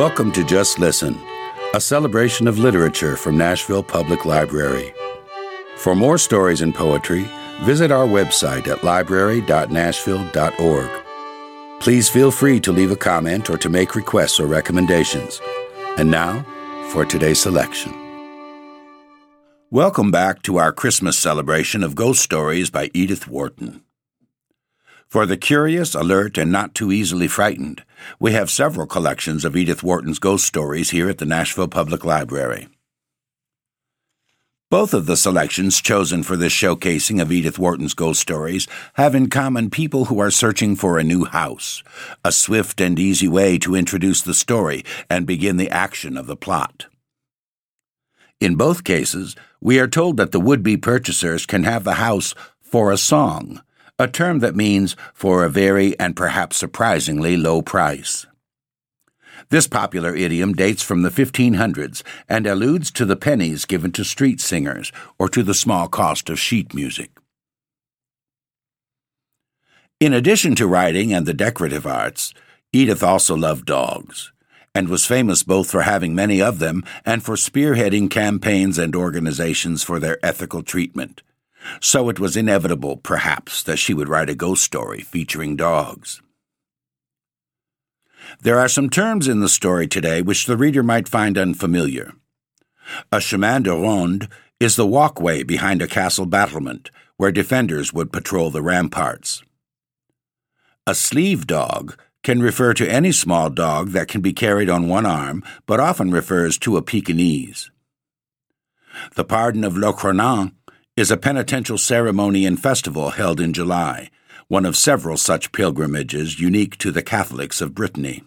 Welcome to Just Listen, a celebration of literature from Nashville Public Library. For more stories and poetry, visit our website at library.nashville.org. Please feel free to leave a comment or to make requests or recommendations. And now, for today's selection. Welcome back to our Christmas celebration of ghost stories by Edith Wharton. For the curious, alert, and not too easily frightened, we have several collections of Edith Wharton's ghost stories here at the Nashville Public Library. Both of the selections chosen for this showcasing of Edith Wharton's ghost stories have in common people who are searching for a new house, a swift and easy way to introduce the story and begin the action of the plot. In both cases, we are told that the would be purchasers can have the house for a song a term that means for a very and perhaps surprisingly low price. This popular idiom dates from the 1500s and alludes to the pennies given to street singers or to the small cost of sheet music. In addition to writing and the decorative arts, Edith also loved dogs and was famous both for having many of them and for spearheading campaigns and organizations for their ethical treatment. So it was inevitable, perhaps, that she would write a ghost story featuring dogs. There are some terms in the story today which the reader might find unfamiliar. A chemin de ronde is the walkway behind a castle battlement where defenders would patrol the ramparts. A sleeve dog can refer to any small dog that can be carried on one arm, but often refers to a Pekingese. The pardon of Locronan is a penitential ceremony and festival held in July, one of several such pilgrimages unique to the Catholics of Brittany.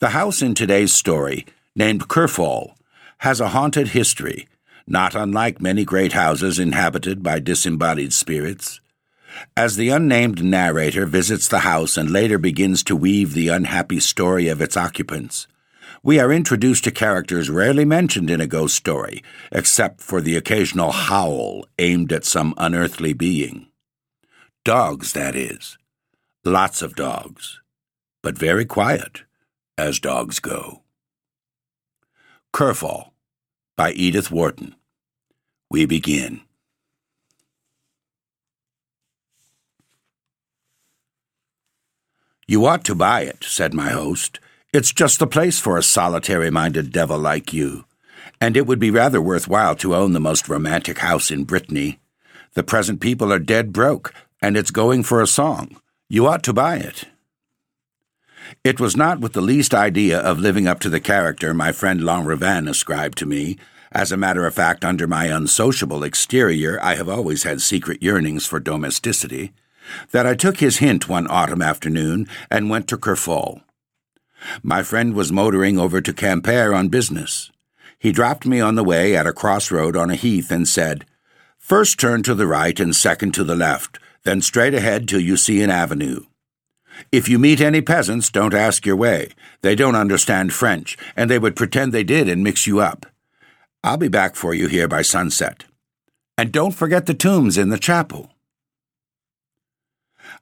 The house in today's story, named Kerfol, has a haunted history, not unlike many great houses inhabited by disembodied spirits. As the unnamed narrator visits the house and later begins to weave the unhappy story of its occupants, we are introduced to characters rarely mentioned in a ghost story, except for the occasional howl aimed at some unearthly being. Dogs, that is. Lots of dogs. But very quiet, as dogs go. Kerfol by Edith Wharton. We begin. You ought to buy it, said my host. It's just the place for a solitary minded devil like you. And it would be rather worthwhile to own the most romantic house in Brittany. The present people are dead broke, and it's going for a song. You ought to buy it. It was not with the least idea of living up to the character my friend Lanrivain ascribed to me. As a matter of fact, under my unsociable exterior, I have always had secret yearnings for domesticity, that I took his hint one autumn afternoon and went to Kerfol. My friend was motoring over to Quimper on business. He dropped me on the way at a crossroad on a heath and said, First turn to the right and second to the left, then straight ahead till you see an avenue. If you meet any peasants, don't ask your way. They don't understand French, and they would pretend they did and mix you up. I'll be back for you here by sunset. And don't forget the tombs in the chapel.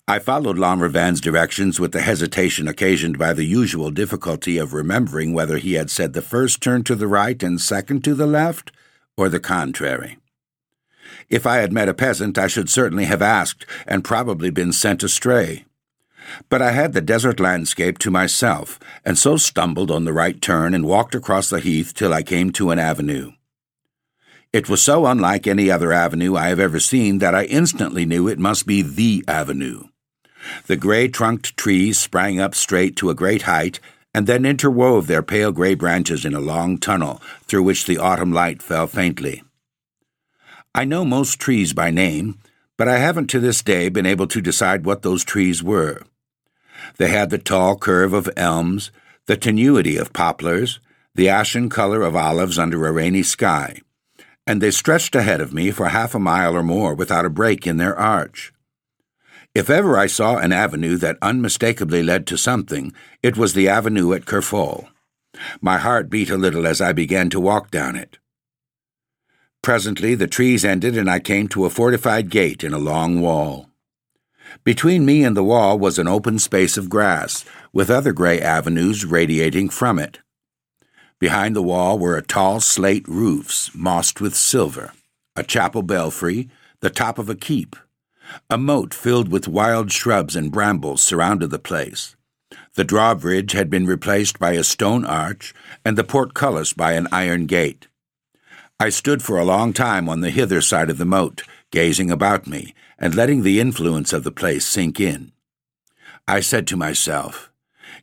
I followed Lanrivain's directions with the hesitation occasioned by the usual difficulty of remembering whether he had said the first turn to the right and second to the left, or the contrary. If I had met a peasant, I should certainly have asked, and probably been sent astray. But I had the desert landscape to myself, and so stumbled on the right turn and walked across the heath till I came to an avenue. It was so unlike any other avenue I have ever seen that I instantly knew it must be the avenue. The gray trunked trees sprang up straight to a great height and then interwove their pale gray branches in a long tunnel through which the autumn light fell faintly. I know most trees by name, but I haven't to this day been able to decide what those trees were. They had the tall curve of elms, the tenuity of poplars, the ashen color of olives under a rainy sky, and they stretched ahead of me for half a mile or more without a break in their arch. If ever I saw an avenue that unmistakably led to something, it was the avenue at Kerfol. My heart beat a little as I began to walk down it. Presently the trees ended and I came to a fortified gate in a long wall. Between me and the wall was an open space of grass, with other gray avenues radiating from it. Behind the wall were a tall slate roofs, mossed with silver, a chapel belfry, the top of a keep. A moat filled with wild shrubs and brambles surrounded the place. The drawbridge had been replaced by a stone arch, and the portcullis by an iron gate. I stood for a long time on the hither side of the moat, gazing about me, and letting the influence of the place sink in. I said to myself,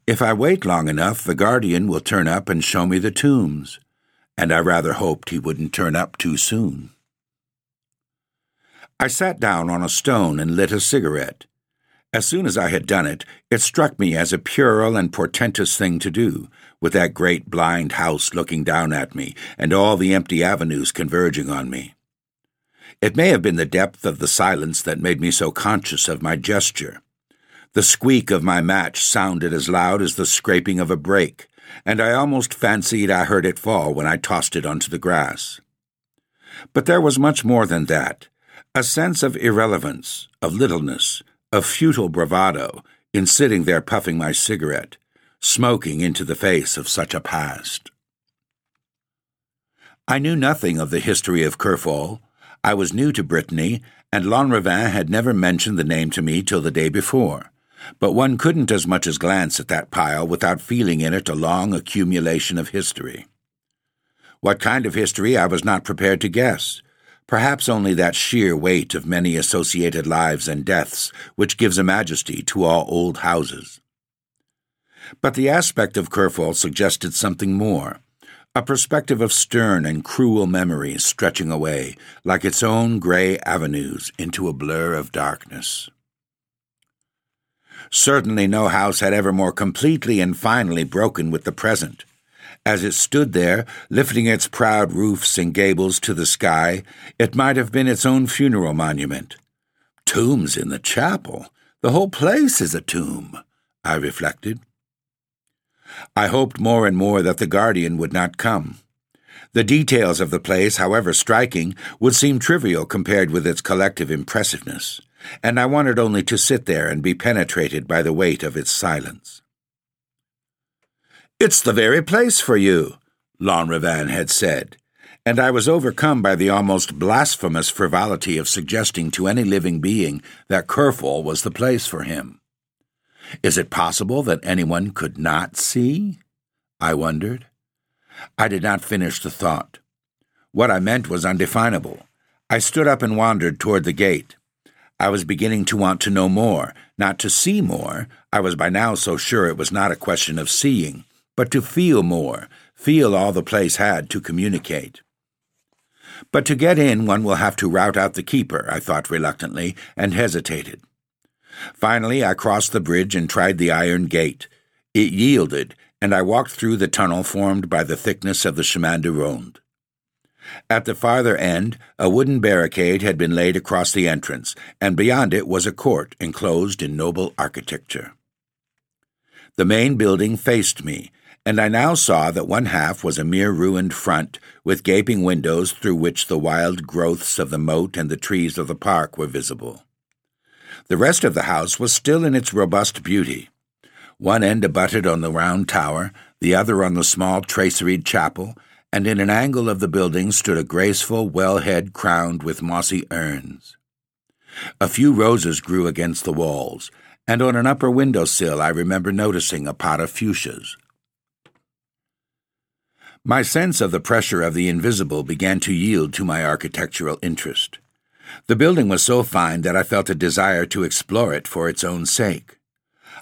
If I wait long enough, the guardian will turn up and show me the tombs, and I rather hoped he wouldn't turn up too soon. I sat down on a stone and lit a cigarette. As soon as I had done it, it struck me as a puerile and portentous thing to do, with that great blind house looking down at me and all the empty avenues converging on me. It may have been the depth of the silence that made me so conscious of my gesture. The squeak of my match sounded as loud as the scraping of a brake, and I almost fancied I heard it fall when I tossed it onto the grass. But there was much more than that a sense of irrelevance, of littleness, of futile bravado in sitting there puffing my cigarette, smoking into the face of such a past. I knew nothing of the history of Kerfol. I was new to Brittany, and Lanrivain had never mentioned the name to me till the day before. But one couldn't as much as glance at that pile without feeling in it a long accumulation of history. What kind of history I was not prepared to guess, perhaps only that sheer weight of many associated lives and deaths which gives a majesty to all old houses. But the aspect of Kerfol suggested something more, a perspective of stern and cruel memories stretching away, like its own gray avenues, into a blur of darkness. Certainly no house had ever more completely and finally broken with the present as it stood there, lifting its proud roofs and gables to the sky, it might have been its own funeral monument. Tombs in the chapel. The whole place is a tomb, I reflected. I hoped more and more that the guardian would not come. The details of the place, however striking, would seem trivial compared with its collective impressiveness, and I wanted only to sit there and be penetrated by the weight of its silence. It's the very place for you, Lanrivain had said, and I was overcome by the almost blasphemous frivolity of suggesting to any living being that Kerfol was the place for him. Is it possible that anyone could not see? I wondered. I did not finish the thought. What I meant was undefinable. I stood up and wandered toward the gate. I was beginning to want to know more, not to see more. I was by now so sure it was not a question of seeing, but to feel more, feel all the place had to communicate. But to get in, one will have to rout out the keeper, I thought reluctantly, and hesitated. Finally, I crossed the bridge and tried the iron gate. It yielded, and I walked through the tunnel formed by the thickness of the chemin de ronde. At the farther end, a wooden barricade had been laid across the entrance, and beyond it was a court enclosed in noble architecture. The main building faced me, and I now saw that one half was a mere ruined front, with gaping windows through which the wild growths of the moat and the trees of the park were visible. The rest of the house was still in its robust beauty. One end abutted on the round tower, the other on the small traceried chapel, and in an angle of the building stood a graceful well head crowned with mossy urns. A few roses grew against the walls, and on an upper window sill I remember noticing a pot of fuchsias. My sense of the pressure of the invisible began to yield to my architectural interest. The building was so fine that I felt a desire to explore it for its own sake.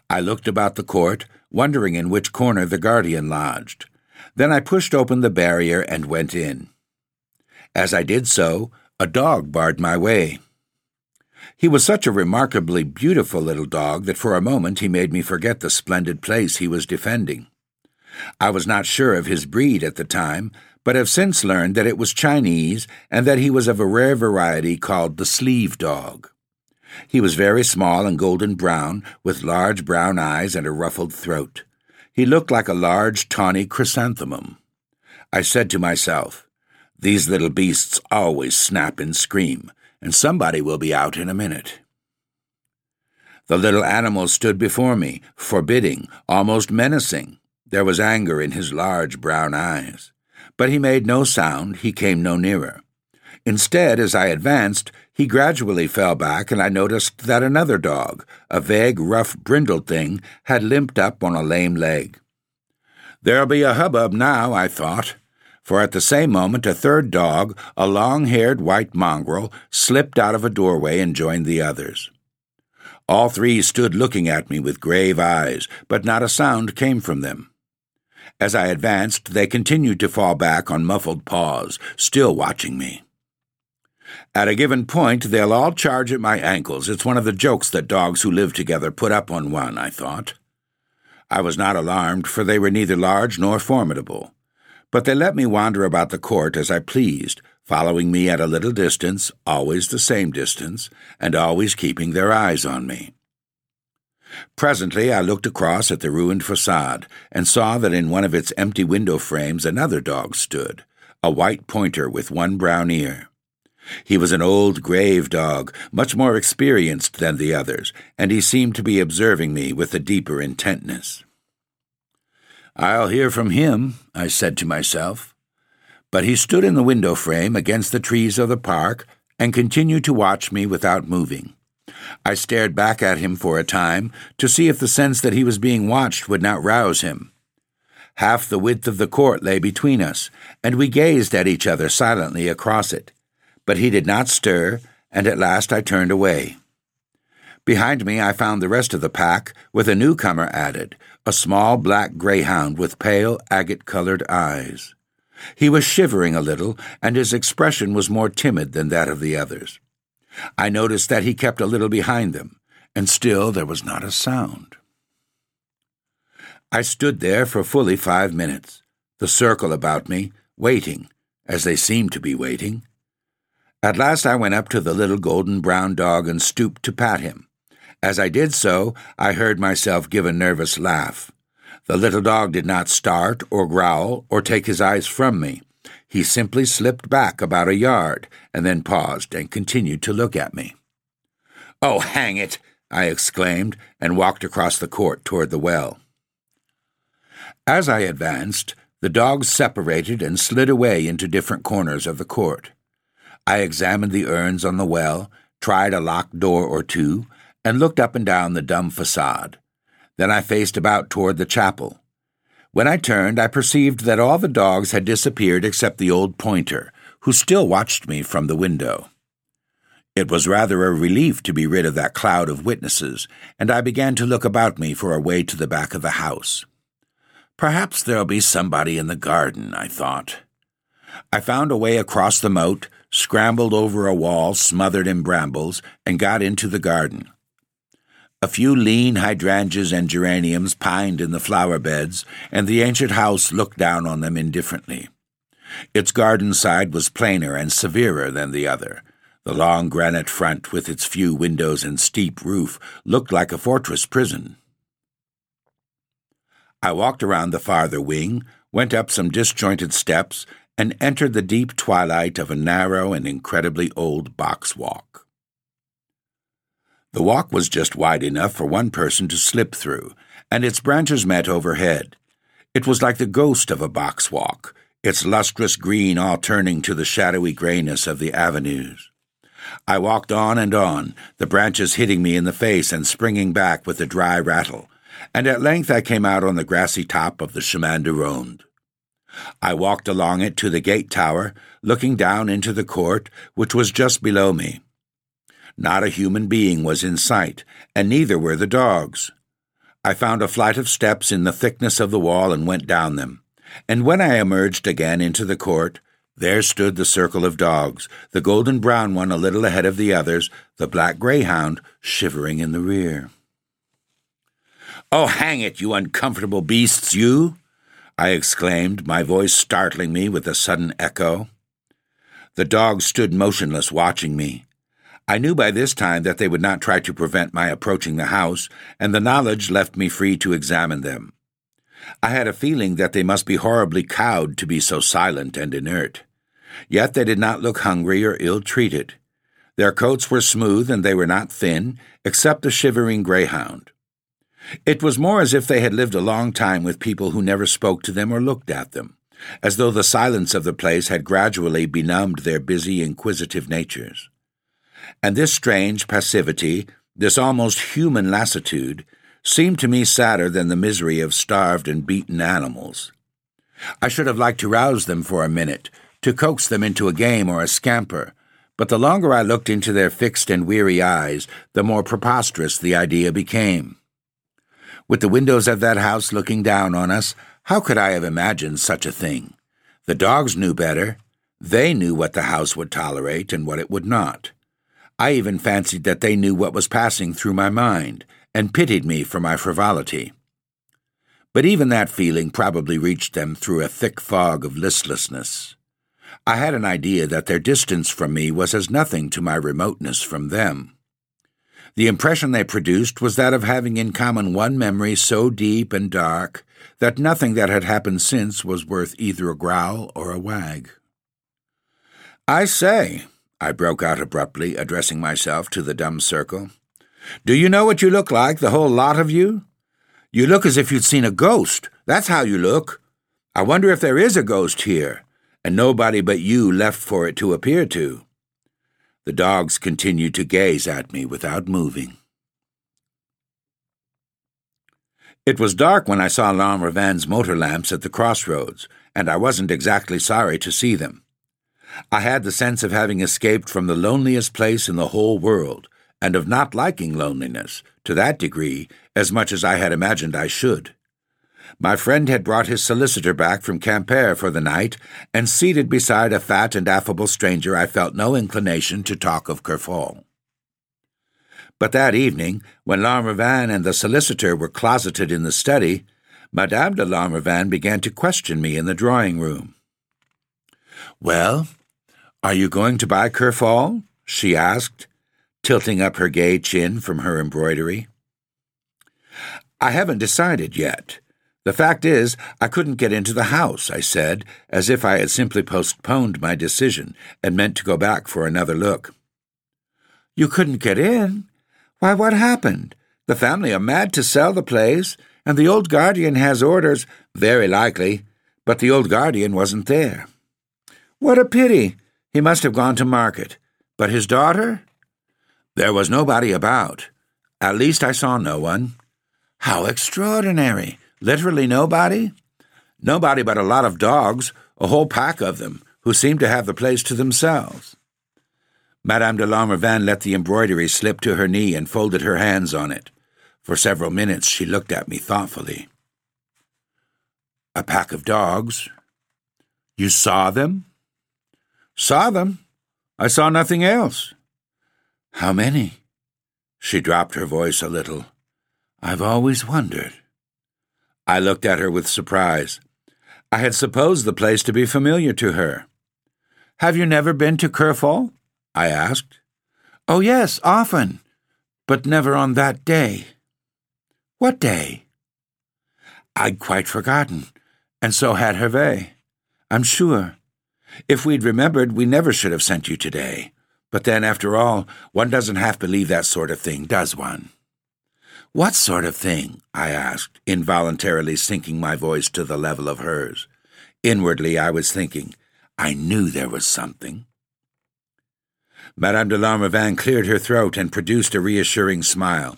I looked about the court, wondering in which corner the guardian lodged. Then I pushed open the barrier and went in. As I did so, a dog barred my way. He was such a remarkably beautiful little dog that for a moment he made me forget the splendid place he was defending. I was not sure of his breed at the time, but have since learned that it was Chinese and that he was of a rare variety called the sleeve dog. He was very small and golden brown, with large brown eyes and a ruffled throat. He looked like a large tawny chrysanthemum. I said to myself, These little beasts always snap and scream, and somebody will be out in a minute. The little animal stood before me, forbidding, almost menacing. There was anger in his large brown eyes. But he made no sound, he came no nearer. Instead, as I advanced, he gradually fell back, and I noticed that another dog, a vague, rough, brindled thing, had limped up on a lame leg. There'll be a hubbub now, I thought, for at the same moment a third dog, a long haired white mongrel, slipped out of a doorway and joined the others. All three stood looking at me with grave eyes, but not a sound came from them. As I advanced, they continued to fall back on muffled paws, still watching me. At a given point, they'll all charge at my ankles. It's one of the jokes that dogs who live together put up on one, I thought. I was not alarmed, for they were neither large nor formidable. But they let me wander about the court as I pleased, following me at a little distance, always the same distance, and always keeping their eyes on me. Presently I looked across at the ruined facade and saw that in one of its empty window frames another dog stood, a white pointer with one brown ear. He was an old grave dog, much more experienced than the others, and he seemed to be observing me with a deeper intentness. I'll hear from him, I said to myself. But he stood in the window frame against the trees of the park and continued to watch me without moving. I stared back at him for a time to see if the sense that he was being watched would not rouse him. Half the width of the court lay between us, and we gazed at each other silently across it but he did not stir, and at last I turned away. Behind me I found the rest of the pack, with a newcomer added, a small black greyhound with pale, agate colored eyes. He was shivering a little, and his expression was more timid than that of the others. I noticed that he kept a little behind them, and still there was not a sound. I stood there for fully five minutes, the circle about me, waiting, as they seemed to be waiting, at last I went up to the little golden brown dog and stooped to pat him. As I did so, I heard myself give a nervous laugh. The little dog did not start or growl or take his eyes from me. He simply slipped back about a yard and then paused and continued to look at me. Oh, hang it! I exclaimed and walked across the court toward the well. As I advanced, the dogs separated and slid away into different corners of the court. I examined the urns on the well, tried a locked door or two, and looked up and down the dumb facade. Then I faced about toward the chapel. When I turned, I perceived that all the dogs had disappeared except the old pointer, who still watched me from the window. It was rather a relief to be rid of that cloud of witnesses, and I began to look about me for a way to the back of the house. Perhaps there'll be somebody in the garden, I thought. I found a way across the moat, scrambled over a wall smothered in brambles, and got into the garden. A few lean hydrangeas and geraniums pined in the flower beds, and the ancient house looked down on them indifferently. Its garden side was plainer and severer than the other. The long granite front, with its few windows and steep roof, looked like a fortress prison. I walked around the farther wing, went up some disjointed steps, and entered the deep twilight of a narrow and incredibly old box walk. The walk was just wide enough for one person to slip through, and its branches met overhead. It was like the ghost of a box walk, its lustrous green all turning to the shadowy grayness of the avenues. I walked on and on, the branches hitting me in the face and springing back with a dry rattle, and at length I came out on the grassy top of the chemin de ronde. I walked along it to the gate tower, looking down into the court, which was just below me. Not a human being was in sight, and neither were the dogs. I found a flight of steps in the thickness of the wall and went down them. And when I emerged again into the court, there stood the circle of dogs, the golden brown one a little ahead of the others, the black greyhound shivering in the rear. Oh, hang it, you uncomfortable beasts, you! I exclaimed, my voice startling me with a sudden echo. The dogs stood motionless, watching me. I knew by this time that they would not try to prevent my approaching the house, and the knowledge left me free to examine them. I had a feeling that they must be horribly cowed to be so silent and inert. Yet they did not look hungry or ill treated. Their coats were smooth and they were not thin, except the shivering greyhound. It was more as if they had lived a long time with people who never spoke to them or looked at them, as though the silence of the place had gradually benumbed their busy, inquisitive natures. And this strange passivity, this almost human lassitude, seemed to me sadder than the misery of starved and beaten animals. I should have liked to rouse them for a minute, to coax them into a game or a scamper, but the longer I looked into their fixed and weary eyes, the more preposterous the idea became. With the windows of that house looking down on us, how could I have imagined such a thing? The dogs knew better. They knew what the house would tolerate and what it would not. I even fancied that they knew what was passing through my mind, and pitied me for my frivolity. But even that feeling probably reached them through a thick fog of listlessness. I had an idea that their distance from me was as nothing to my remoteness from them. The impression they produced was that of having in common one memory so deep and dark that nothing that had happened since was worth either a growl or a wag. I say, I broke out abruptly, addressing myself to the dumb circle, do you know what you look like, the whole lot of you? You look as if you'd seen a ghost. That's how you look. I wonder if there is a ghost here and nobody but you left for it to appear to. The dogs continued to gaze at me without moving. It was dark when I saw Lanrivain's motor lamps at the crossroads, and I wasn't exactly sorry to see them. I had the sense of having escaped from the loneliest place in the whole world, and of not liking loneliness, to that degree, as much as I had imagined I should. My friend had brought his solicitor back from Quimper for the night, and seated beside a fat and affable stranger, I felt no inclination to talk of Kerfol. But that evening, when Lanrivain and the solicitor were closeted in the study, Madame de Lanrivain began to question me in the drawing room. Well, are you going to buy Kerfol? she asked, tilting up her gay chin from her embroidery. I haven't decided yet. The fact is, I couldn't get into the house, I said, as if I had simply postponed my decision and meant to go back for another look. You couldn't get in? Why, what happened? The family are mad to sell the place, and the old guardian has orders, very likely, but the old guardian wasn't there. What a pity! He must have gone to market. But his daughter? There was nobody about. At least I saw no one. How extraordinary! Literally nobody? Nobody but a lot of dogs, a whole pack of them, who seemed to have the place to themselves. Madame de Lanrivain let the embroidery slip to her knee and folded her hands on it. For several minutes she looked at me thoughtfully. A pack of dogs? You saw them? Saw them. I saw nothing else. How many? She dropped her voice a little. I've always wondered. I looked at her with surprise. I had supposed the place to be familiar to her. Have you never been to Kerfol? I asked. Oh, yes, often, but never on that day. What day? I'd quite forgotten, and so had Hervé. I'm sure. If we'd remembered, we never should have sent you today. But then, after all, one doesn't to believe that sort of thing, does one? What sort of thing? I asked, involuntarily sinking my voice to the level of hers. Inwardly, I was thinking, I knew there was something. Madame de Lanrivain cleared her throat and produced a reassuring smile.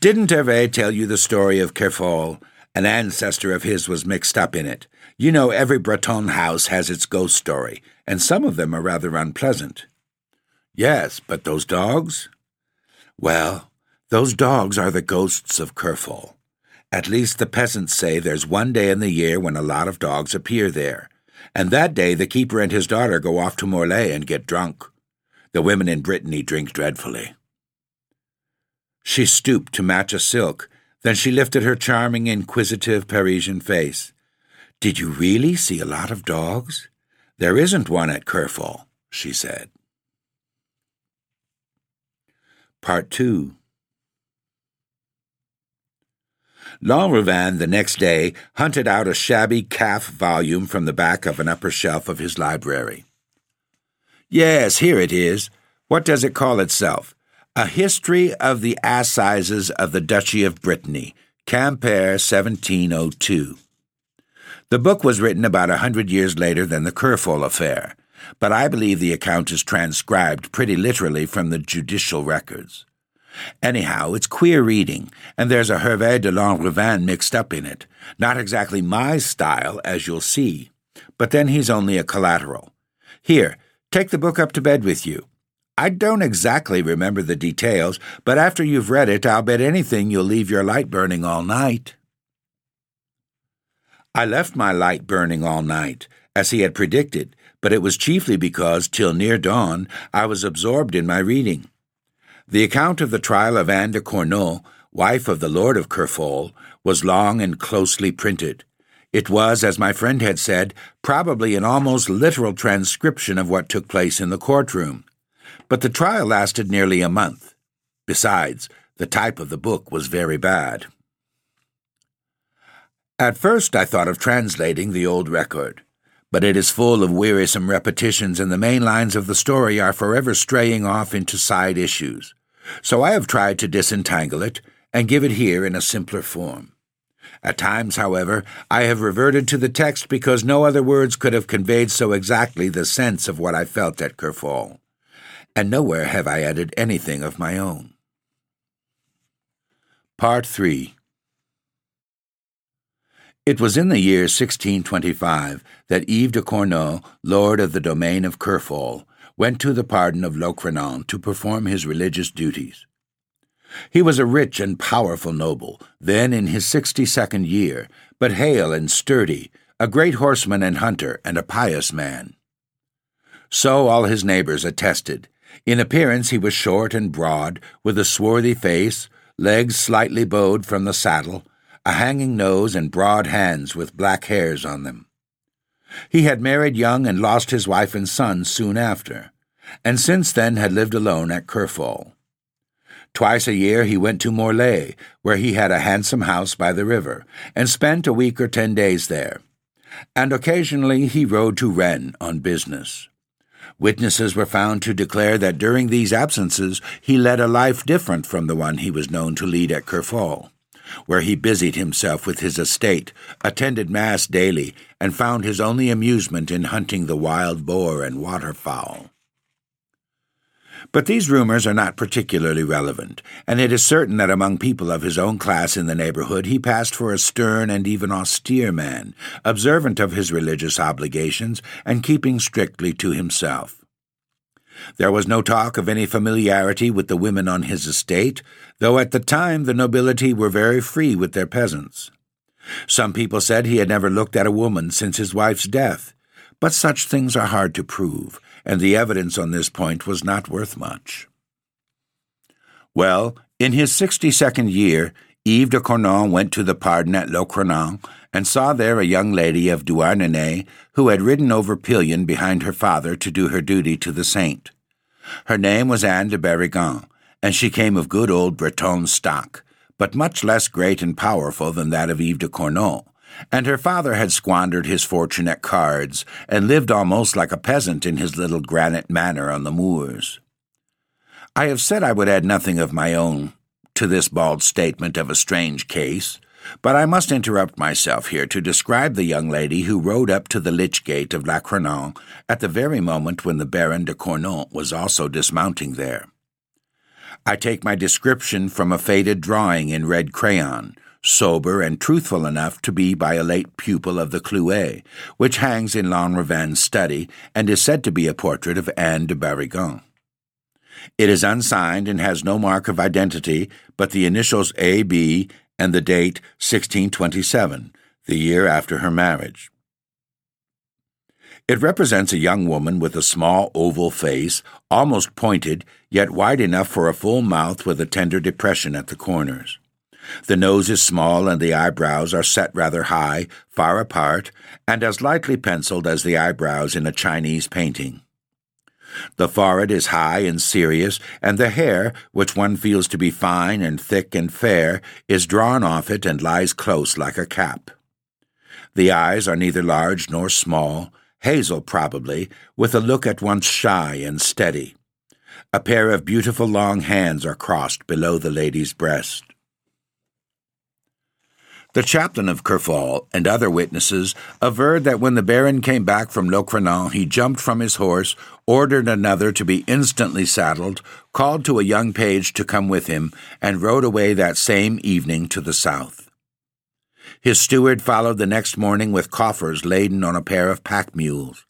Didn't Hervé tell you the story of Kerfol? An ancestor of his was mixed up in it. You know, every Breton house has its ghost story, and some of them are rather unpleasant. Yes, but those dogs? Well, those dogs are the ghosts of Kerfol. At least the peasants say there's one day in the year when a lot of dogs appear there, and that day the keeper and his daughter go off to Morlaix and get drunk. The women in Brittany drink dreadfully. She stooped to match a silk, then she lifted her charming, inquisitive Parisian face. Did you really see a lot of dogs? There isn't one at Kerfol, she said. Part 2 Lanrivain, the next day, hunted out a shabby calf volume from the back of an upper shelf of his library. Yes, here it is. What does it call itself? A History of the Assizes of the Duchy of Brittany, Quimper, 1702. The book was written about a hundred years later than the Kerfol affair, but I believe the account is transcribed pretty literally from the judicial records. Anyhow, it's queer reading, and there's a Hervé de Lanrivain mixed up in it. Not exactly my style, as you'll see, but then he's only a collateral. Here, take the book up to bed with you. I don't exactly remember the details, but after you've read it, I'll bet anything you'll leave your light burning all night. I left my light burning all night, as he had predicted, but it was chiefly because, till near dawn, I was absorbed in my reading. The account of the trial of Anne de Cornault, wife of the Lord of Kerfol, was long and closely printed. It was, as my friend had said, probably an almost literal transcription of what took place in the courtroom. But the trial lasted nearly a month. Besides, the type of the book was very bad. At first I thought of translating the old record, but it is full of wearisome repetitions, and the main lines of the story are forever straying off into side issues. So I have tried to disentangle it and give it here in a simpler form. At times, however, I have reverted to the text because no other words could have conveyed so exactly the sense of what I felt at Kerfol, and nowhere have I added anything of my own. Part 3 it was in the year 1625 that Yves de Cornault, lord of the domain of Kerfol, went to the pardon of Locronan to perform his religious duties. He was a rich and powerful noble, then in his sixty second year, but hale and sturdy, a great horseman and hunter, and a pious man. So all his neighbors attested. In appearance he was short and broad, with a swarthy face, legs slightly bowed from the saddle, a hanging nose, and broad hands with black hairs on them. He had married young and lost his wife and son soon after, and since then had lived alone at Kerfol. Twice a year he went to Morlaix, where he had a handsome house by the river, and spent a week or ten days there. And occasionally he rode to Rennes on business. Witnesses were found to declare that during these absences he led a life different from the one he was known to lead at Kerfol where he busied himself with his estate, attended Mass daily, and found his only amusement in hunting the wild boar and waterfowl. But these rumors are not particularly relevant, and it is certain that among people of his own class in the neighborhood he passed for a stern and even austere man, observant of his religious obligations and keeping strictly to himself. There was no talk of any familiarity with the women on his estate, though at the time the nobility were very free with their peasants. Some people said he had never looked at a woman since his wife's death, but such things are hard to prove, and the evidence on this point was not worth much. Well, in his sixty second year, Yves de Cornault went to the pardon at Locronan and saw there a young lady of Douarnenez who had ridden over pillion behind her father to do her duty to the saint. Her name was Anne de Barrigan, and she came of good old Breton stock, but much less great and powerful than that of Yves de Cornault, and her father had squandered his fortune at cards and lived almost like a peasant in his little granite manor on the moors. I have said I would add nothing of my own to this bald statement of a strange case, but I must interrupt myself here to describe the young lady who rode up to the lich gate of Locronan at the very moment when the Baron de Cornault was also dismounting there. I take my description from a faded drawing in red crayon, sober and truthful enough to be by a late pupil of the Clouet, which hangs in Lanrivain's study and is said to be a portrait of Anne de Barrigan. It is unsigned and has no mark of identity but the initials A.B and the date 1627, the year after her marriage. It represents a young woman with a small oval face, almost pointed, yet wide enough for a full mouth with a tender depression at the corners. The nose is small and the eyebrows are set rather high, far apart, and as lightly penciled as the eyebrows in a Chinese painting. The forehead is high and serious, and the hair, which one feels to be fine and thick and fair, is drawn off it and lies close like a cap. The eyes are neither large nor small, hazel probably, with a look at once shy and steady. a pair of beautiful long hands are crossed below the lady's breast. The chaplain of Kerfol and other witnesses averred that when the baron came back from Locronan, he jumped from his horse, ordered another to be instantly saddled, called to a young page to come with him, and rode away that same evening to the south. His steward followed the next morning with coffers laden on a pair of pack mules.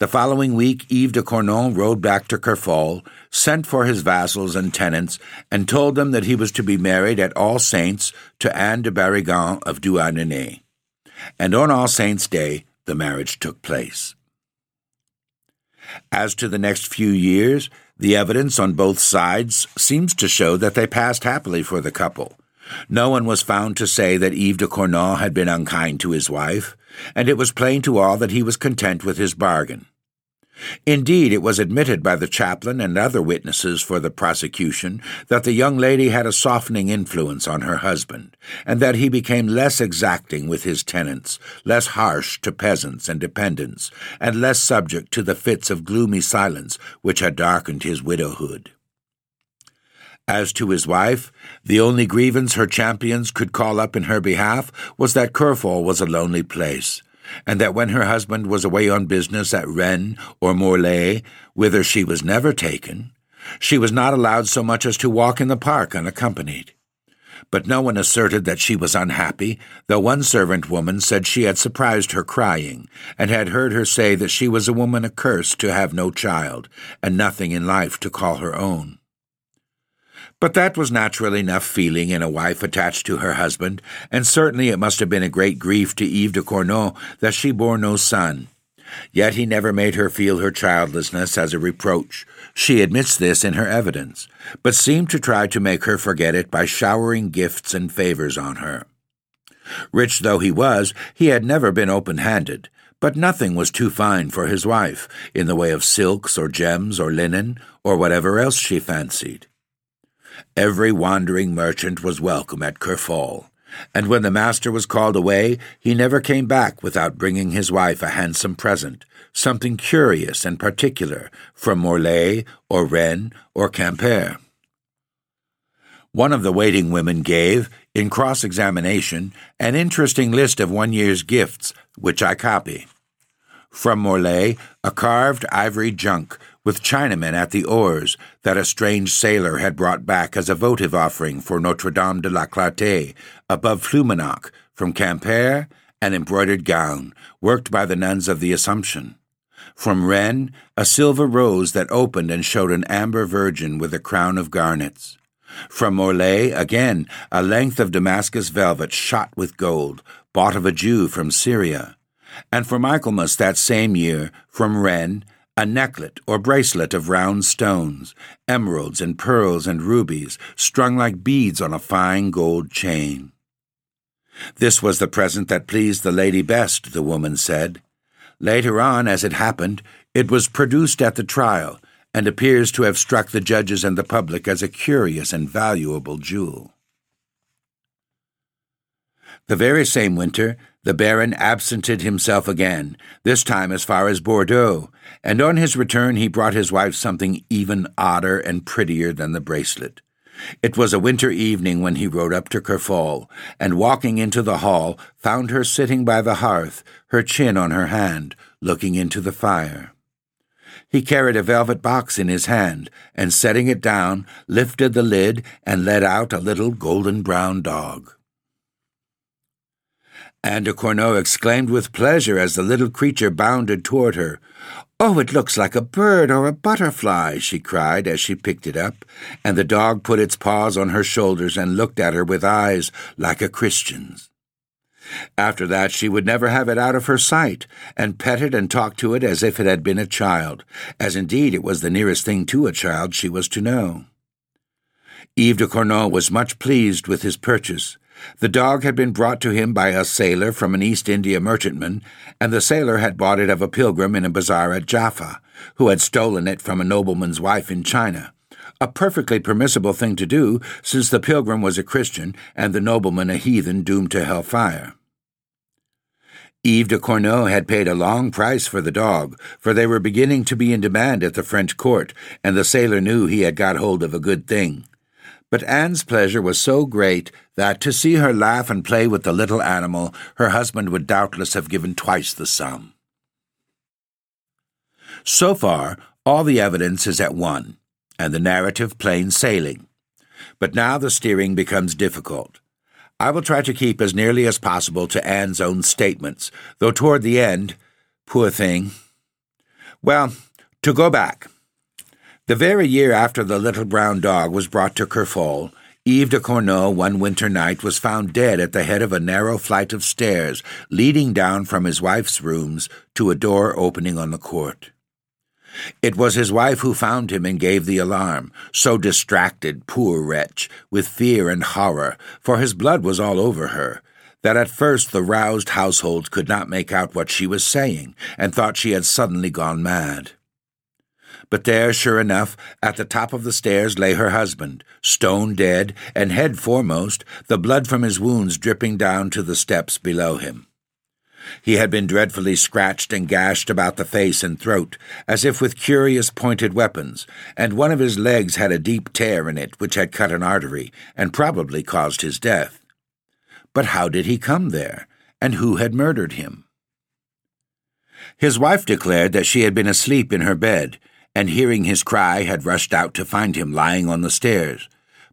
The following week, Yves de Cornault rode back to Kerfol, sent for his vassals and tenants, and told them that he was to be married at All Saints to Anne de Barrigan of Douarnenez. And on All Saints' Day, the marriage took place. As to the next few years, the evidence on both sides seems to show that they passed happily for the couple. No one was found to say that Yves de Cornault had been unkind to his wife, and it was plain to all that he was content with his bargain. Indeed, it was admitted by the chaplain and other witnesses for the prosecution that the young lady had a softening influence on her husband, and that he became less exacting with his tenants, less harsh to peasants and dependents, and less subject to the fits of gloomy silence which had darkened his widowhood. As to his wife, the only grievance her champions could call up in her behalf was that Kerfol was a lonely place, and that when her husband was away on business at Rennes or Morlaix, whither she was never taken, she was not allowed so much as to walk in the park unaccompanied. But no one asserted that she was unhappy, though one servant woman said she had surprised her crying, and had heard her say that she was a woman accursed to have no child, and nothing in life to call her own. But that was natural enough feeling in a wife attached to her husband, and certainly it must have been a great grief to Yves de Cornault that she bore no son. Yet he never made her feel her childlessness as a reproach. She admits this in her evidence, but seemed to try to make her forget it by showering gifts and favors on her. Rich though he was, he had never been open handed, but nothing was too fine for his wife, in the way of silks or gems or linen, or whatever else she fancied. Every wandering merchant was welcome at Kerfol, and when the master was called away, he never came back without bringing his wife a handsome present, something curious and particular from Morlaix or Rennes or Quimper. One of the waiting women gave, in cross examination, an interesting list of one year's gifts, which I copy. From Morlaix, a carved ivory junk with Chinamen at the oars that a strange sailor had brought back as a votive offering for Notre Dame de la Clarté above Ploumanac'h from Quimper, an embroidered gown worked by the nuns of the Assumption. From Rennes, a silver rose that opened and showed an amber virgin with a crown of garnets. From Morlaix, again, a length of Damascus velvet shot with gold, bought of a Jew from Syria. And for Michaelmas that same year, from Rennes, a necklet or bracelet of round stones, emeralds and pearls and rubies, strung like beads on a fine gold chain. This was the present that pleased the lady best, the woman said. Later on, as it happened, it was produced at the trial, and appears to have struck the judges and the public as a curious and valuable jewel. The very same winter, the Baron absented himself again, this time as far as Bordeaux, and on his return he brought his wife something even odder and prettier than the bracelet. It was a winter evening when he rode up to Kerfol, and walking into the hall, found her sitting by the hearth, her chin on her hand, looking into the fire. He carried a velvet box in his hand, and setting it down, lifted the lid and let out a little golden brown dog. Anne de Cornault exclaimed with pleasure as the little creature bounded toward her. Oh, it looks like a bird or a butterfly, she cried as she picked it up, and the dog put its paws on her shoulders and looked at her with eyes like a Christian's. After that, she would never have it out of her sight, and petted and talked to it as if it had been a child, as indeed it was the nearest thing to a child she was to know. Yves de Cornault was much pleased with his purchase, the dog had been brought to him by a sailor from an East India merchantman, and the sailor had bought it of a pilgrim in a bazaar at Jaffa, who had stolen it from a nobleman's wife in China. A perfectly permissible thing to do, since the pilgrim was a Christian and the nobleman a heathen doomed to hell fire. Yves de Cornault had paid a long price for the dog, for they were beginning to be in demand at the French court, and the sailor knew he had got hold of a good thing. But Anne's pleasure was so great that to see her laugh and play with the little animal, her husband would doubtless have given twice the sum. So far, all the evidence is at one, and the narrative plain sailing. But now the steering becomes difficult. I will try to keep as nearly as possible to Anne's own statements, though toward the end, poor thing. Well, to go back. The very year after the little brown dog was brought to Kerfol, Yves de Cornault, one winter night, was found dead at the head of a narrow flight of stairs leading down from his wife's rooms to a door opening on the court. It was his wife who found him and gave the alarm, so distracted, poor wretch, with fear and horror, for his blood was all over her, that at first the roused household could not make out what she was saying, and thought she had suddenly gone mad. But there, sure enough, at the top of the stairs lay her husband, stone dead, and head foremost, the blood from his wounds dripping down to the steps below him. He had been dreadfully scratched and gashed about the face and throat, as if with curious pointed weapons, and one of his legs had a deep tear in it which had cut an artery, and probably caused his death. But how did he come there, and who had murdered him? His wife declared that she had been asleep in her bed, and hearing his cry had rushed out to find him lying on the stairs,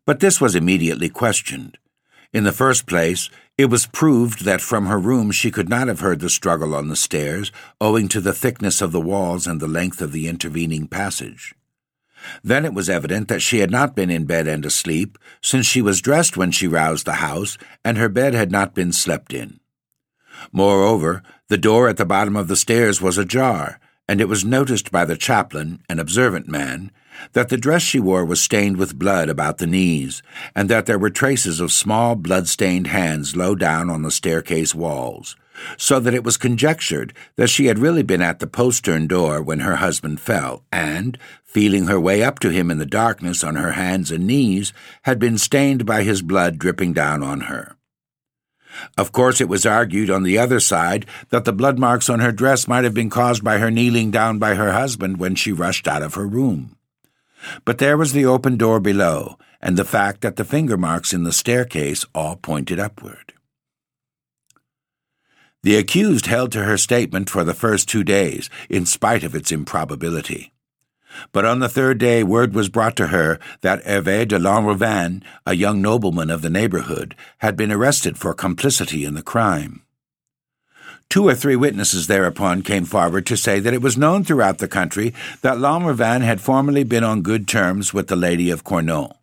but this was immediately questioned. In the first place, it was proved that from her room she could not have heard the struggle on the stairs, owing to the thickness of the walls and the length of the intervening passage. Then it was evident that she had not been in bed and asleep, since she was dressed when she roused the house, and her bed had not been slept in. Moreover, the door at the bottom of the stairs was ajar, and it was noticed by the chaplain, an observant man, that the dress she wore was stained with blood about the knees, and that there were traces of small blood-stained hands low down on the staircase walls, so that it was conjectured that she had really been at the postern door when her husband fell, and, feeling her way up to him in the darkness on her hands and knees, had been stained by his blood dripping down on her. Of course, it was argued on the other side that the blood marks on her dress might have been caused by her kneeling down by her husband when she rushed out of her room. But there was the open door below, and the fact that the finger marks in the staircase all pointed upward. The accused held to her statement for the first two days, in spite of its improbability. But on the third day word was brought to her that Hervé de Lanrivain, a young nobleman of the neighborhood, had been arrested for complicity in the crime. Two or three witnesses thereupon came forward to say that it was known throughout the country that Lanrivain had formerly been on good terms with the Lady of Cornault,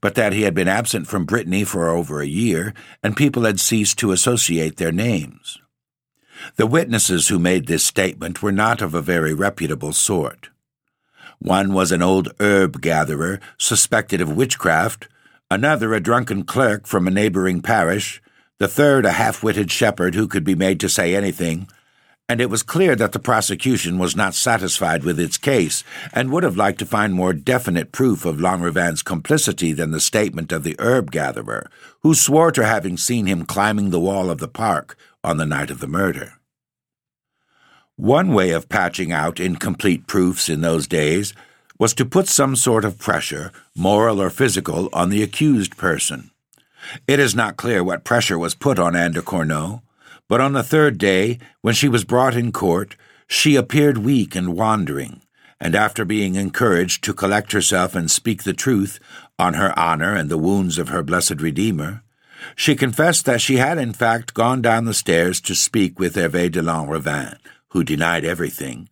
but that he had been absent from Brittany for over a year, and people had ceased to associate their names. The witnesses who made this statement were not of a very reputable sort. One was an old herb gatherer suspected of witchcraft, another a drunken clerk from a neighboring parish, the third a half witted shepherd who could be made to say anything, and it was clear that the prosecution was not satisfied with its case and would have liked to find more definite proof of Lanrivain's complicity than the statement of the herb gatherer, who swore to having seen him climbing the wall of the park on the night of the murder. One way of patching out incomplete proofs in those days was to put some sort of pressure, moral or physical, on the accused person. It is not clear what pressure was put on Anne de Cornault, but on the third day, when she was brought in court, she appeared weak and wandering, and after being encouraged to collect herself and speak the truth on her honor and the wounds of her blessed Redeemer, she confessed that she had in fact gone down the stairs to speak with Hervé de Lanrivain, who denied everything,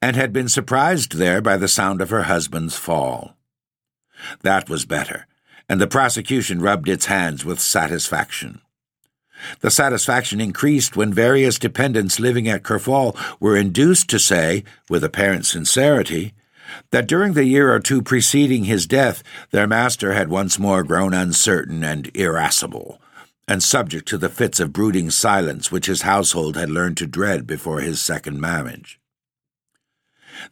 and had been surprised there by the sound of her husband's fall. That was better, and the prosecution rubbed its hands with satisfaction. The satisfaction increased when various dependents living at Kerfol were induced to say, with apparent sincerity, that during the year or two preceding his death their master had once more grown uncertain and irascible, and subject to the fits of brooding silence which his household had learned to dread before his second marriage.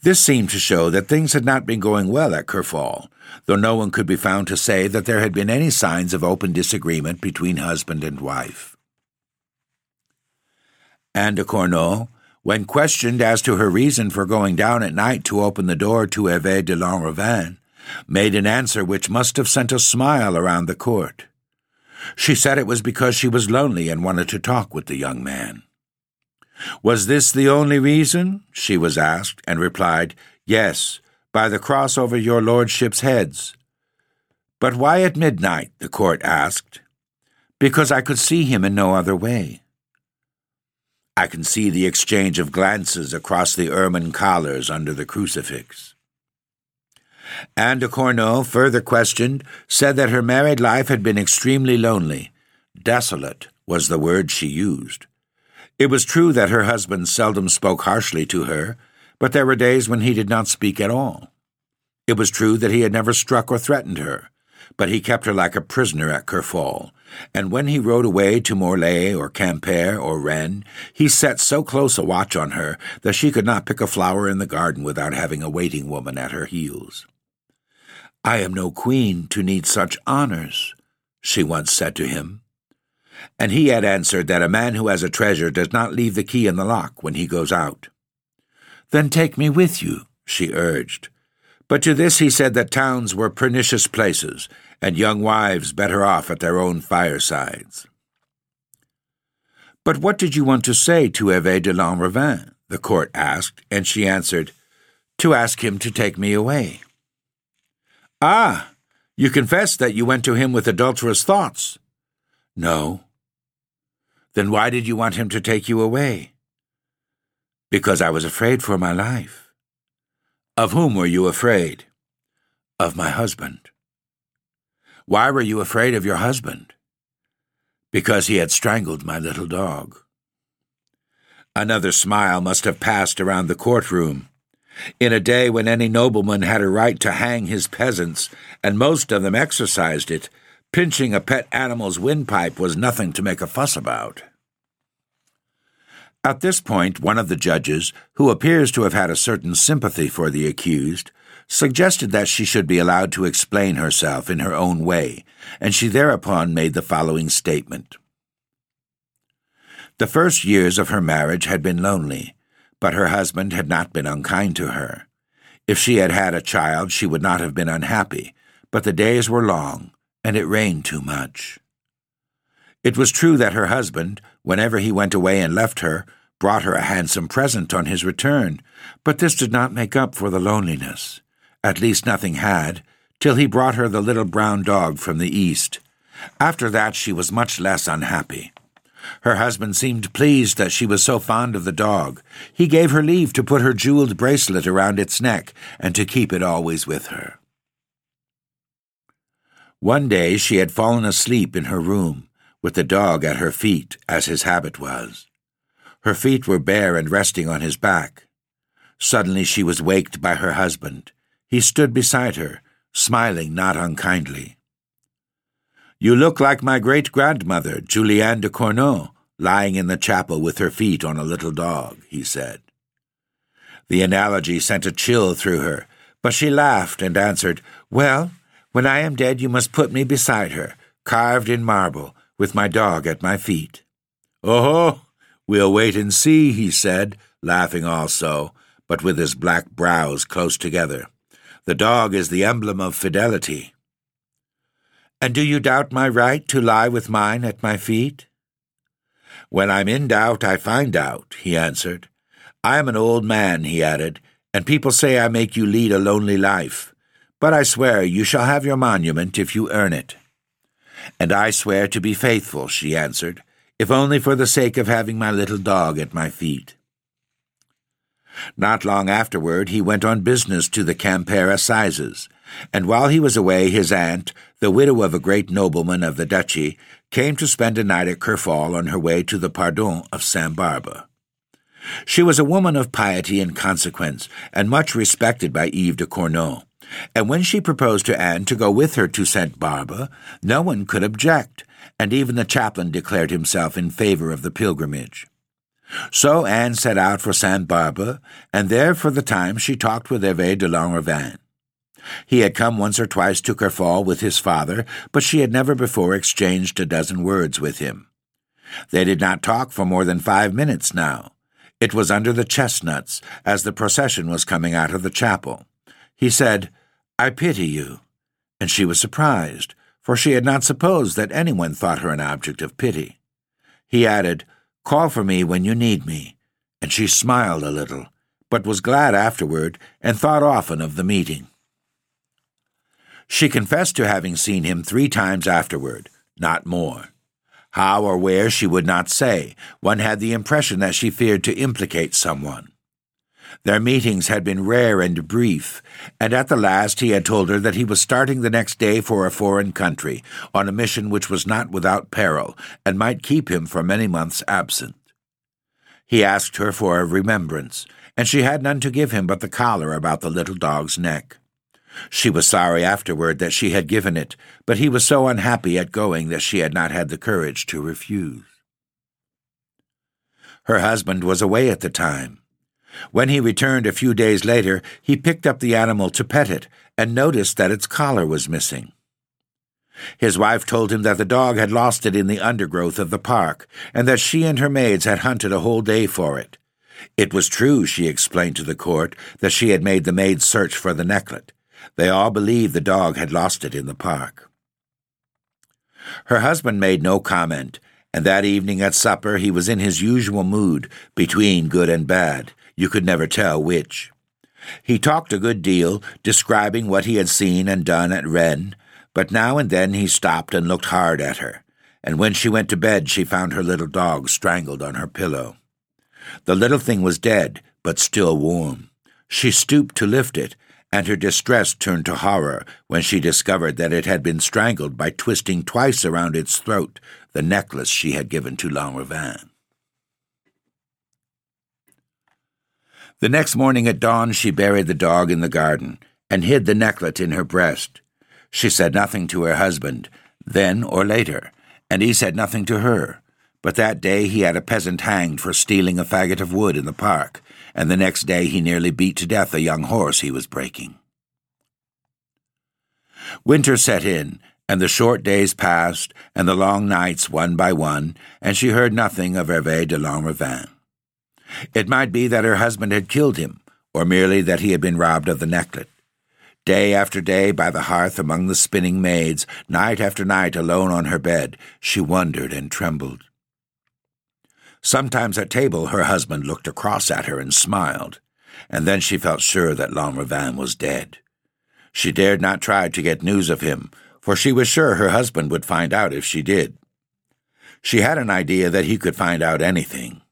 This seemed to show that things had not been going well at Kerfol, though no one could be found to say that there had been any signs of open disagreement between husband and wife. Anne de Cornault, when questioned as to her reason for going down at night to open the door to Hervé de Lanrivain, made an answer which must have sent a smile around the court. She said it was because she was lonely and wanted to talk with the young man. Was this the only reason? she was asked, and replied, Yes, by the cross over your lordship's heads. But why at midnight? the court asked. Because I could see him in no other way. I can see the exchange of glances across the ermine collars under the crucifix. Anne de Cornault, further questioned, said that her married life had been extremely lonely. Desolate was the word she used. It was true that her husband seldom spoke harshly to her, but there were days when he did not speak at all. It was true that he had never struck or threatened her, but he kept her like a prisoner at Kerfol, and when he rode away to Morlaix or Quimper or Rennes, he set so close a watch on her that she could not pick a flower in the garden without having a waiting woman at her heels. I am no queen to need such honors, she once said to him. And he had answered that a man who has a treasure does not leave the key in the lock when he goes out. Then take me with you, she urged. But to this he said that towns were pernicious places, and young wives better off at their own firesides. But what did you want to say to Hervé de Lanrivain? the court asked, and she answered, To ask him to take me away. Ah, you confess that you went to him with adulterous thoughts. No. Then why did you want him to take you away? Because I was afraid for my life. Of whom were you afraid? Of my husband. Why were you afraid of your husband? Because he had strangled my little dog. Another smile must have passed around the courtroom in a day when any nobleman had a right to hang his peasants, and most of them exercised it, pinching a pet animal's windpipe was nothing to make a fuss about. At this point, one of the judges, who appears to have had a certain sympathy for the accused, suggested that she should be allowed to explain herself in her own way, and she thereupon made the following statement. The first years of her marriage had been lonely, but her husband had not been unkind to her. If she had had a child, she would not have been unhappy, but the days were long, and it rained too much. It was true that her husband, whenever he went away and left her, brought her a handsome present on his return, but this did not make up for the loneliness. At least nothing had, till he brought her the little brown dog from the East. After that she was much less unhappy. Her husband seemed pleased that she was so fond of the dog. He gave her leave to put her jeweled bracelet around its neck and to keep it always with her. One day she had fallen asleep in her room, with the dog at her feet, as his habit was. Her feet were bare and resting on his back. Suddenly she was waked by her husband. He stood beside her, smiling not unkindly. You look like my great grandmother, Juliane de Cornault, lying in the chapel with her feet on a little dog, he said. The analogy sent a chill through her, but she laughed and answered, Well, when I am dead, you must put me beside her, carved in marble, with my dog at my feet. Oh, we'll wait and see, he said, laughing also, but with his black brows close together. The dog is the emblem of fidelity. And do you doubt my right to lie with mine at my feet? When I'm in doubt, I find out, he answered. I am an old man, he added, and people say I make you lead a lonely life. But I swear you shall have your monument if you earn it. And I swear to be faithful, she answered, if only for the sake of having my little dog at my feet. Not long afterward, he went on business to the Quimper Assizes, and while he was away, his aunt, the widow of a great nobleman of the duchy, came to spend a night at Kerfol on her way to the pardon of Saint Barbe. She was a woman of piety and consequence, and much respected by Yves de Cornault, and when she proposed to Anne to go with her to Saint Barbe, no one could object, and even the chaplain declared himself in favor of the pilgrimage. So Anne set out for Saint Barbe, and there for the time she talked with Hervé de Lanrivain. He had come once or twice to Kerfol with his father, but she had never before exchanged a dozen words with him. They did not talk for more than five minutes now. It was under the chestnuts as the procession was coming out of the chapel. He said, I pity you. And she was surprised, for she had not supposed that anyone thought her an object of pity. He added, Call for me when you need me. And she smiled a little, but was glad afterward and thought often of the meeting. She confessed to having seen him three times afterward, not more. How or where she would not say. One had the impression that she feared to implicate someone. Their meetings had been rare and brief, and at the last he had told her that he was starting the next day for a foreign country, on a mission which was not without peril, and might keep him for many months absent. He asked her for a remembrance, and she had none to give him but the collar about the little dog's neck. She was sorry afterward that she had given it, but he was so unhappy at going that she had not had the courage to refuse. Her husband was away at the time. When he returned a few days later, he picked up the animal to pet it and noticed that its collar was missing. His wife told him that the dog had lost it in the undergrowth of the park, and that she and her maids had hunted a whole day for it. It was true, she explained to the court, that she had made the maids search for the necklet. They all believed the dog had lost it in the park. Her husband made no comment, and that evening at supper he was in his usual mood, between good and bad. You could never tell which. He talked a good deal, describing what he had seen and done at Rennes, but now and then he stopped and looked hard at her, and when she went to bed she found her little dog strangled on her pillow. The little thing was dead, but still warm. She stooped to lift it, and her distress turned to horror when she discovered that it had been strangled by twisting twice around its throat the necklace she had given to Lanrivain. The next morning at dawn, she buried the dog in the garden and hid the necklet in her breast. She said nothing to her husband, then or later, and he said nothing to her. But that day he had a peasant hanged for stealing a faggot of wood in the park, and the next day he nearly beat to death a young horse he was breaking. Winter set in, and the short days passed, and the long nights one by one, and she heard nothing of Hervé de Lanrivain. It might be that her husband had killed him, or merely that he had been robbed of the necklet. Day after day by the hearth among the spinning maids, night after night alone on her bed, she wondered and trembled. Sometimes at table her husband looked across at her and smiled, and then she felt sure that Lanrivain was dead. She dared not try to get news of him, for she was sure her husband would find out if she did. She had an idea that he could find out anything.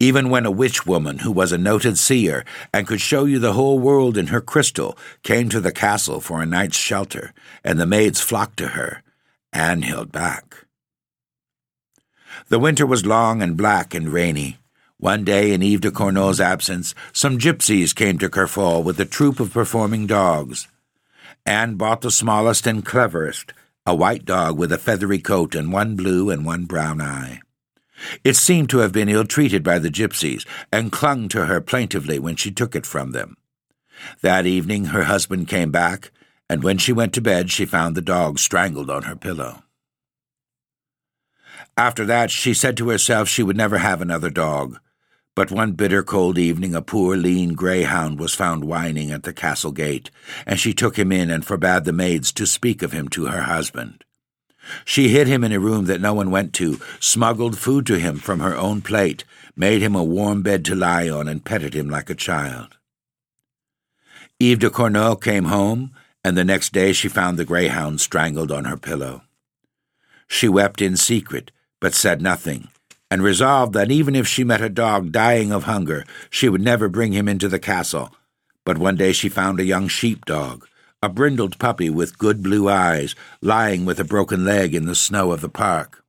Even when a witch woman who was a noted seer and could show you the whole world in her crystal came to the castle for a night's shelter, and the maids flocked to her, Anne held back. The winter was long and black and rainy. One day, in Yves de Cornault's absence, some gypsies came to Kerfol with a troop of performing dogs. Anne bought the smallest and cleverest, a white dog with a feathery coat and one blue and one brown eye. It seemed to have been ill treated by the gypsies, and clung to her plaintively when she took it from them. That evening her husband came back, and when she went to bed she found the dog strangled on her pillow. After that she said to herself she would never have another dog. But one bitter cold evening a poor lean greyhound was found whining at the castle gate, and she took him in and forbade the maids to speak of him to her husband. She hid him in a room that no one went to, smuggled food to him from her own plate, made him a warm bed to lie on, and petted him like a child. Yves de Cornault came home, and the next day she found the greyhound strangled on her pillow. She wept in secret, but said nothing, and resolved that even if she met a dog dying of hunger, she would never bring him into the castle. But one day she found a young sheep dog, a brindled puppy with good blue eyes, lying with a broken leg in the snow of the park.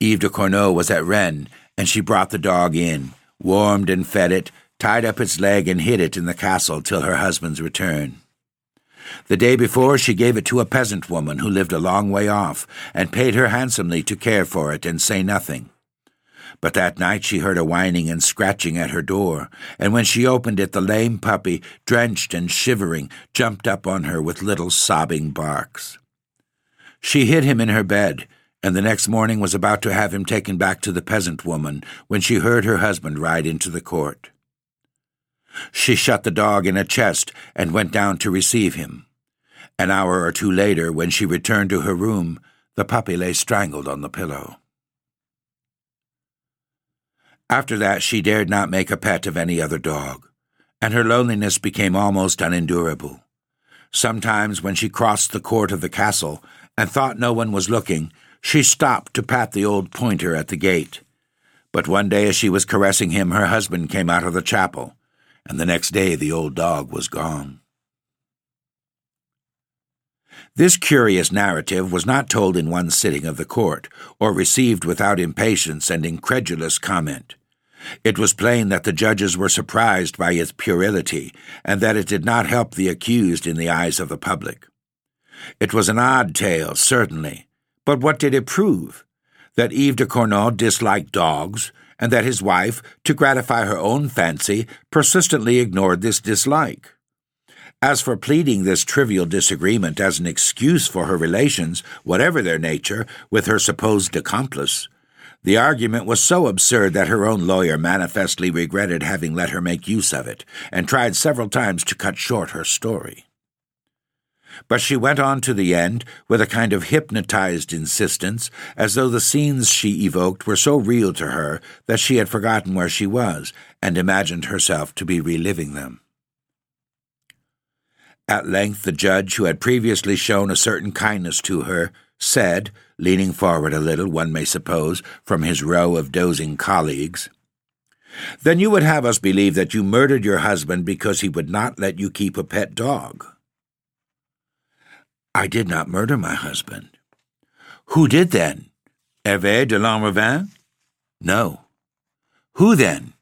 Yves de Cornault was at Rennes, and she brought the dog in, warmed and fed it, tied up its leg, and hid it in the castle till her husband's return. The day before, she gave it to a peasant woman who lived a long way off, and paid her handsomely to care for it and say nothing. But that night she heard a whining and scratching at her door, and when she opened it, the lame puppy, drenched and shivering, jumped up on her with little sobbing barks. She hid him in her bed, and the next morning was about to have him taken back to the peasant woman when she heard her husband ride into the court. She shut the dog in a chest and went down to receive him. An hour or two later, when she returned to her room, the puppy lay strangled on the pillow. After that, she dared not make a pet of any other dog, and her loneliness became almost unendurable. Sometimes, when she crossed the court of the castle and thought no one was looking, she stopped to pat the old pointer at the gate. But one day, as she was caressing him, her husband came out of the chapel, and the next day the old dog was gone. This curious narrative was not told in one sitting of the court, or received without impatience and incredulous comment. It was plain that the judges were surprised by its puerility, and that it did not help the accused in the eyes of the public. It was an odd tale, certainly, but what did it prove? That Yves de Cornault disliked dogs, and that his wife, to gratify her own fancy, persistently ignored this dislike. As for pleading this trivial disagreement as an excuse for her relations, whatever their nature, with her supposed accomplice, the argument was so absurd that her own lawyer manifestly regretted having let her make use of it, and tried several times to cut short her story. But she went on to the end with a kind of hypnotized insistence, as though the scenes she evoked were so real to her that she had forgotten where she was and imagined herself to be reliving them. At length, the judge, who had previously shown a certain kindness to her, said, leaning forward a little, one may suppose, from his row of dozing colleagues, Then you would have us believe that you murdered your husband because he would not let you keep a pet dog. I did not murder my husband. Who did then? Hervé de Lanrivain? No. Who then?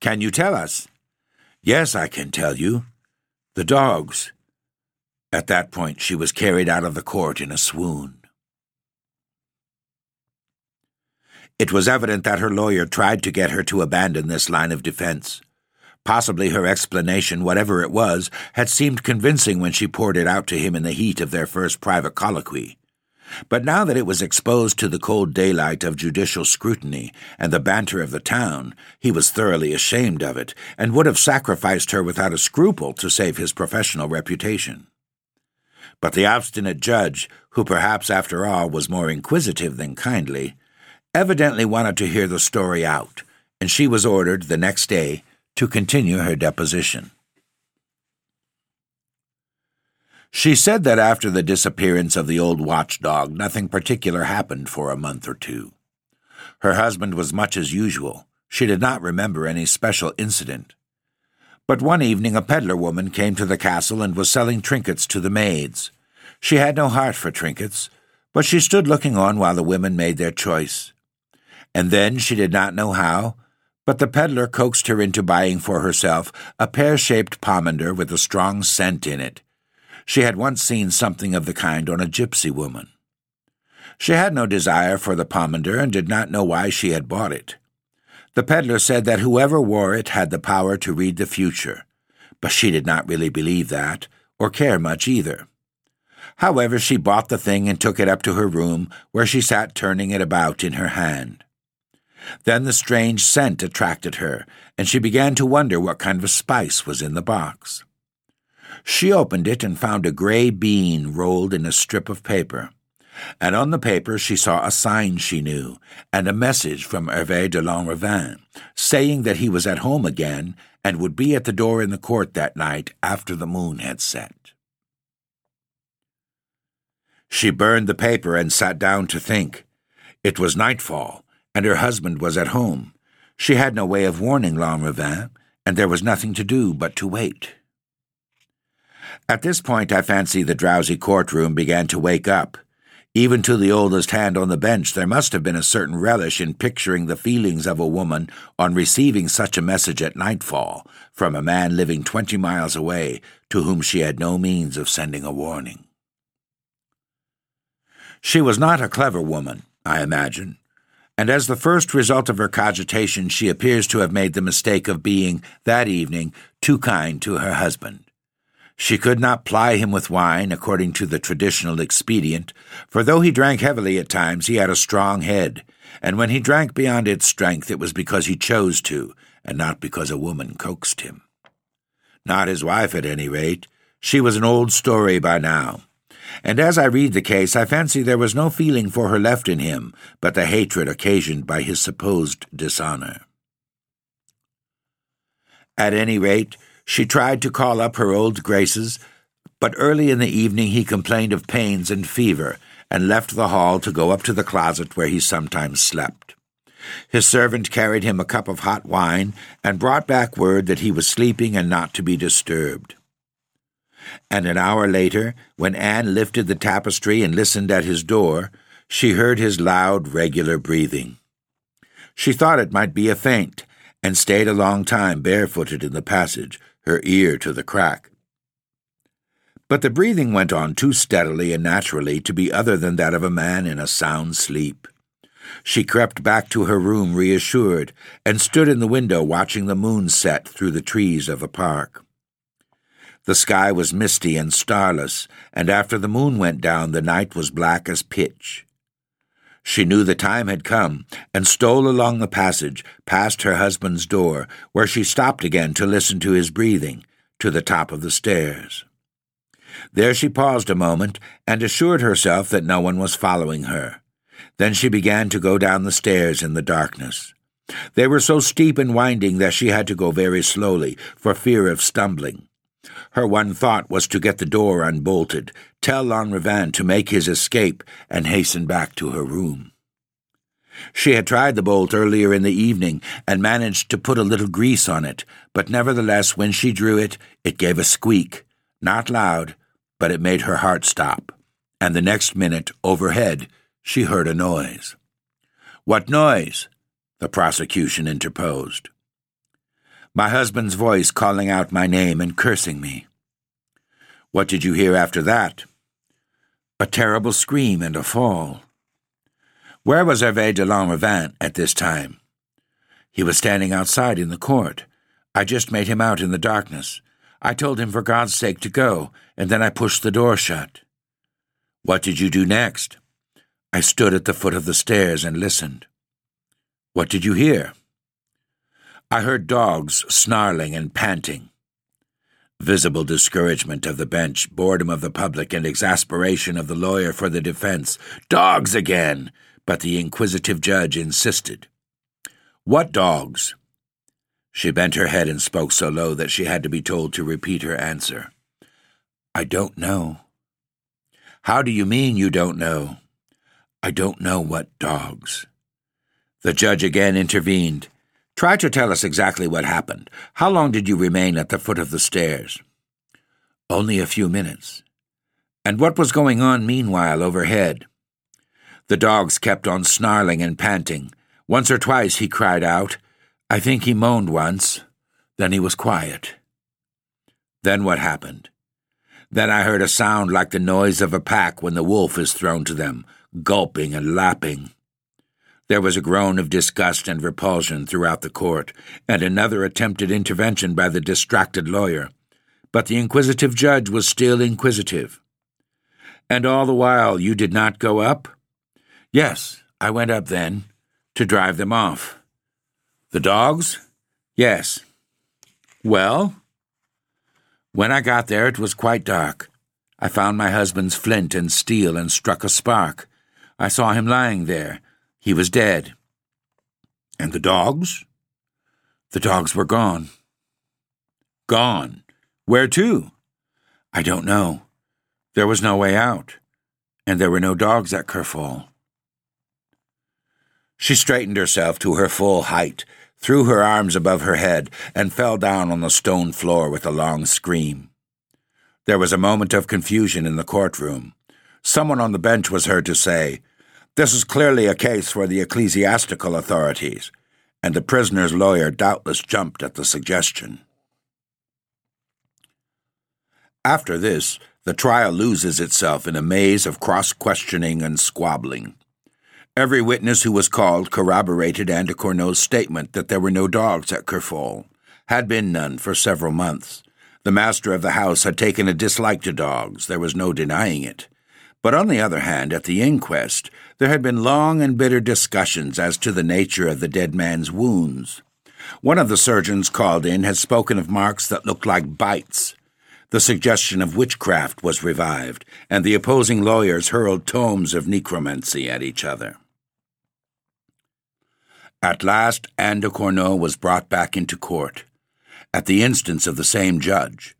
Can you tell us? Yes, I can tell you. The dogs. At that point, she was carried out of the court in a swoon. It was evident that her lawyer tried to get her to abandon this line of defense. Possibly her explanation, whatever it was, had seemed convincing when she poured it out to him in the heat of their first private colloquy. But now that it was exposed to the cold daylight of judicial scrutiny and the banter of the town, he was thoroughly ashamed of it, and would have sacrificed her without a scruple to save his professional reputation. But the obstinate judge, who perhaps after all was more inquisitive than kindly, evidently wanted to hear the story out, and she was ordered the next day to continue her deposition. She said that after the disappearance of the old watchdog, nothing particular happened for a month or two. Her husband was much as usual. She did not remember any special incident. But one evening a peddler woman came to the castle and was selling trinkets to the maids. She had no heart for trinkets, but she stood looking on while the women made their choice. And then, she did not know how, but the peddler coaxed her into buying for herself a pear shaped pomander with a strong scent in it. She had once seen something of the kind on a gypsy woman. She had no desire for the pomander and did not know why she had bought it. The peddler said that whoever wore it had the power to read the future, but she did not really believe that, or care much either. However, she bought the thing and took it up to her room, where she sat turning it about in her hand. Then the strange scent attracted her, and she began to wonder what kind of spice was in the box. She opened it and found a gray bean rolled in a strip of paper and on the paper she saw a sign she knew, and a message from Hervé de Lanrivain, saying that he was at home again and would be at the door in the court that night after the moon had set. She burned the paper and sat down to think. It was nightfall, and her husband was at home. She had no way of warning Lanrivain, and there was nothing to do but to wait. At this point, I fancy the drowsy courtroom began to wake up even to the oldest hand on the bench, there must have been a certain relish in picturing the feelings of a woman on receiving such a message at nightfall from a man living twenty miles away to whom she had no means of sending a warning. She was not a clever woman, I imagine, and as the first result of her cogitation, she appears to have made the mistake of being, that evening, too kind to her husband. She could not ply him with wine according to the traditional expedient, for though he drank heavily at times, he had a strong head, and when he drank beyond its strength, it was because he chose to, and not because a woman coaxed him. Not his wife, at any rate. She was an old story by now. And as I read the case, I fancy there was no feeling for her left in him but the hatred occasioned by his supposed dishonor. At any rate, she tried to call up her old graces, but early in the evening he complained of pains and fever, and left the hall to go up to the closet where he sometimes slept. His servant carried him a cup of hot wine, and brought back word that he was sleeping and not to be disturbed. And an hour later, when Anne lifted the tapestry and listened at his door, she heard his loud, regular breathing. She thought it might be a faint, and stayed a long time barefooted in the passage, her ear to the crack. But the breathing went on too steadily and naturally to be other than that of a man in a sound sleep. She crept back to her room reassured, and stood in the window watching the moon set through the trees of the park. The sky was misty and starless, and after the moon went down, the night was black as pitch. She knew the time had come, and stole along the passage, past her husband's door, where she stopped again to listen to his breathing, to the top of the stairs. There she paused a moment, and assured herself that no one was following her. Then she began to go down the stairs in the darkness. They were so steep and winding that she had to go very slowly, for fear of stumbling. Her one thought was to get the door unbolted, tell Lanrivain to make his escape, and hasten back to her room. She had tried the bolt earlier in the evening and managed to put a little grease on it, but nevertheless, when she drew it, it gave a squeak, not loud, but it made her heart stop. And the next minute, overhead, she heard a noise. What noise? The prosecution interposed my husband's voice calling out my name and cursing me. What did you hear after that? A terrible scream and a fall. Where was Hervé de Lanrivain at this time? He was standing outside in the court. I just made him out in the darkness. I told him for God's sake to go, and then I pushed the door shut. What did you do next? I stood at the foot of the stairs and listened. What did you hear? I heard dogs snarling and panting. Visible discouragement of the bench, boredom of the public, and exasperation of the lawyer for the defense. Dogs again! But the inquisitive judge insisted. What dogs? She bent her head and spoke so low that she had to be told to repeat her answer. I don't know. How do you mean you don't know? I don't know what dogs. The judge again intervened. Try to tell us exactly what happened. How long did you remain at the foot of the stairs? Only a few minutes. And what was going on meanwhile overhead? The dogs kept on snarling and panting. Once or twice he cried out. I think he moaned once. Then he was quiet. Then what happened? Then I heard a sound like the noise of a pack when the wolf is thrown to them, gulping and lapping. There was a groan of disgust and repulsion throughout the court, and another attempted intervention by the distracted lawyer. But the inquisitive judge was still inquisitive. And all the while you did not go up? Yes, I went up then, to drive them off. The dogs? Yes. Well? When I got there, it was quite dark. I found my husband's flint and steel and struck a spark. I saw him lying there he was dead. And the dogs? The dogs were gone. Gone? Where to? I don't know. There was no way out, and there were no dogs at Kerfol. She straightened herself to her full height, threw her arms above her head, and fell down on the stone floor with a long scream. There was a moment of confusion in the courtroom. Someone on the bench was heard to say, this is clearly a case for the ecclesiastical authorities, and the prisoner's lawyer doubtless jumped at the suggestion. After this, the trial loses itself in a maze of cross questioning and squabbling. Every witness who was called corroborated Anne de Cornault's statement that there were no dogs at Kerfol, had been none for several months. The master of the house had taken a dislike to dogs, there was no denying it. But on the other hand, at the inquest, there had been long and bitter discussions as to the nature of the dead man's wounds. One of the surgeons called in had spoken of marks that looked like bites. The suggestion of witchcraft was revived, and the opposing lawyers hurled tomes of necromancy at each other. At last, Anne de Cornault was brought back into court, at the instance of the same judge,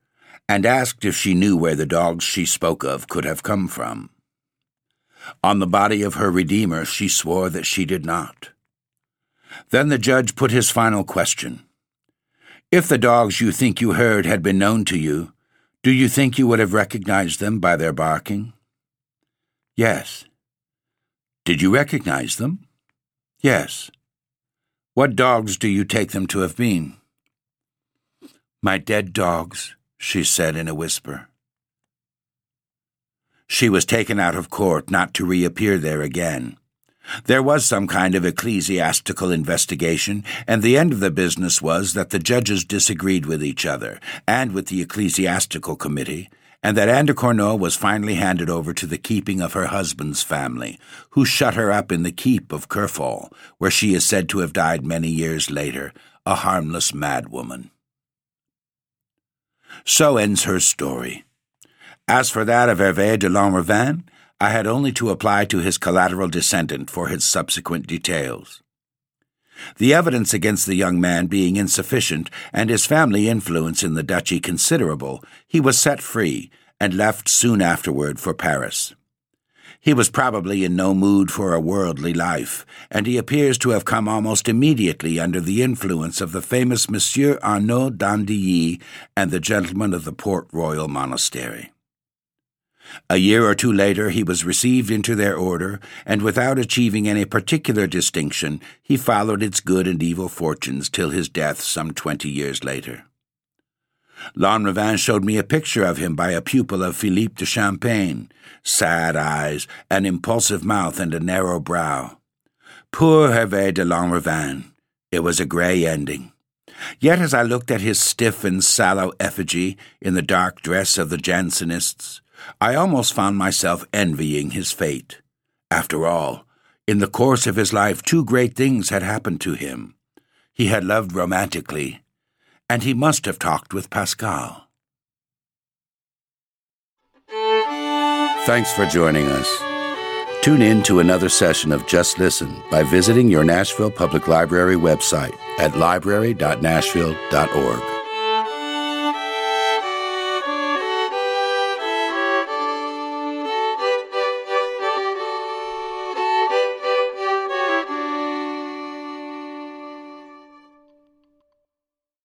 and asked if she knew where the dogs she spoke of could have come from. On the body of her Redeemer, she swore that she did not. Then the judge put his final question If the dogs you think you heard had been known to you, do you think you would have recognized them by their barking? Yes. Did you recognize them? Yes. What dogs do you take them to have been? My dead dogs, she said in a whisper. She was taken out of court not to reappear there again. There was some kind of ecclesiastical investigation, and the end of the business was that the judges disagreed with each other and with the ecclesiastical committee, and that Anne de Cornault was finally handed over to the keeping of her husband's family, who shut her up in the keep of Kerfol, where she is said to have died many years later, a harmless madwoman. So ends her story. As for that of Hervé de Lanrivain, I had only to apply to his collateral descendant for his subsequent details. The evidence against the young man being insufficient and his family influence in the duchy considerable, he was set free and left soon afterward for Paris. He was probably in no mood for a worldly life, and he appears to have come almost immediately under the influence of the famous Monsieur Arnauld d'Andilly and the gentlemen of the Port Royal Monastery. A year or two later, he was received into their order, and without achieving any particular distinction, he followed its good and evil fortunes till his death some twenty years later. Lanrivain showed me a picture of him by a pupil of Philippe de Champaigne sad eyes, an impulsive mouth, and a narrow brow. Poor Hervé de Lanrivain! It was a grey ending. Yet as I looked at his stiff and sallow effigy in the dark dress of the Jansenists, I almost found myself envying his fate. After all, in the course of his life, two great things had happened to him. He had loved romantically, and he must have talked with Pascal. Thanks for joining us. Tune in to another session of Just Listen by visiting your Nashville Public Library website at library.nashville.org.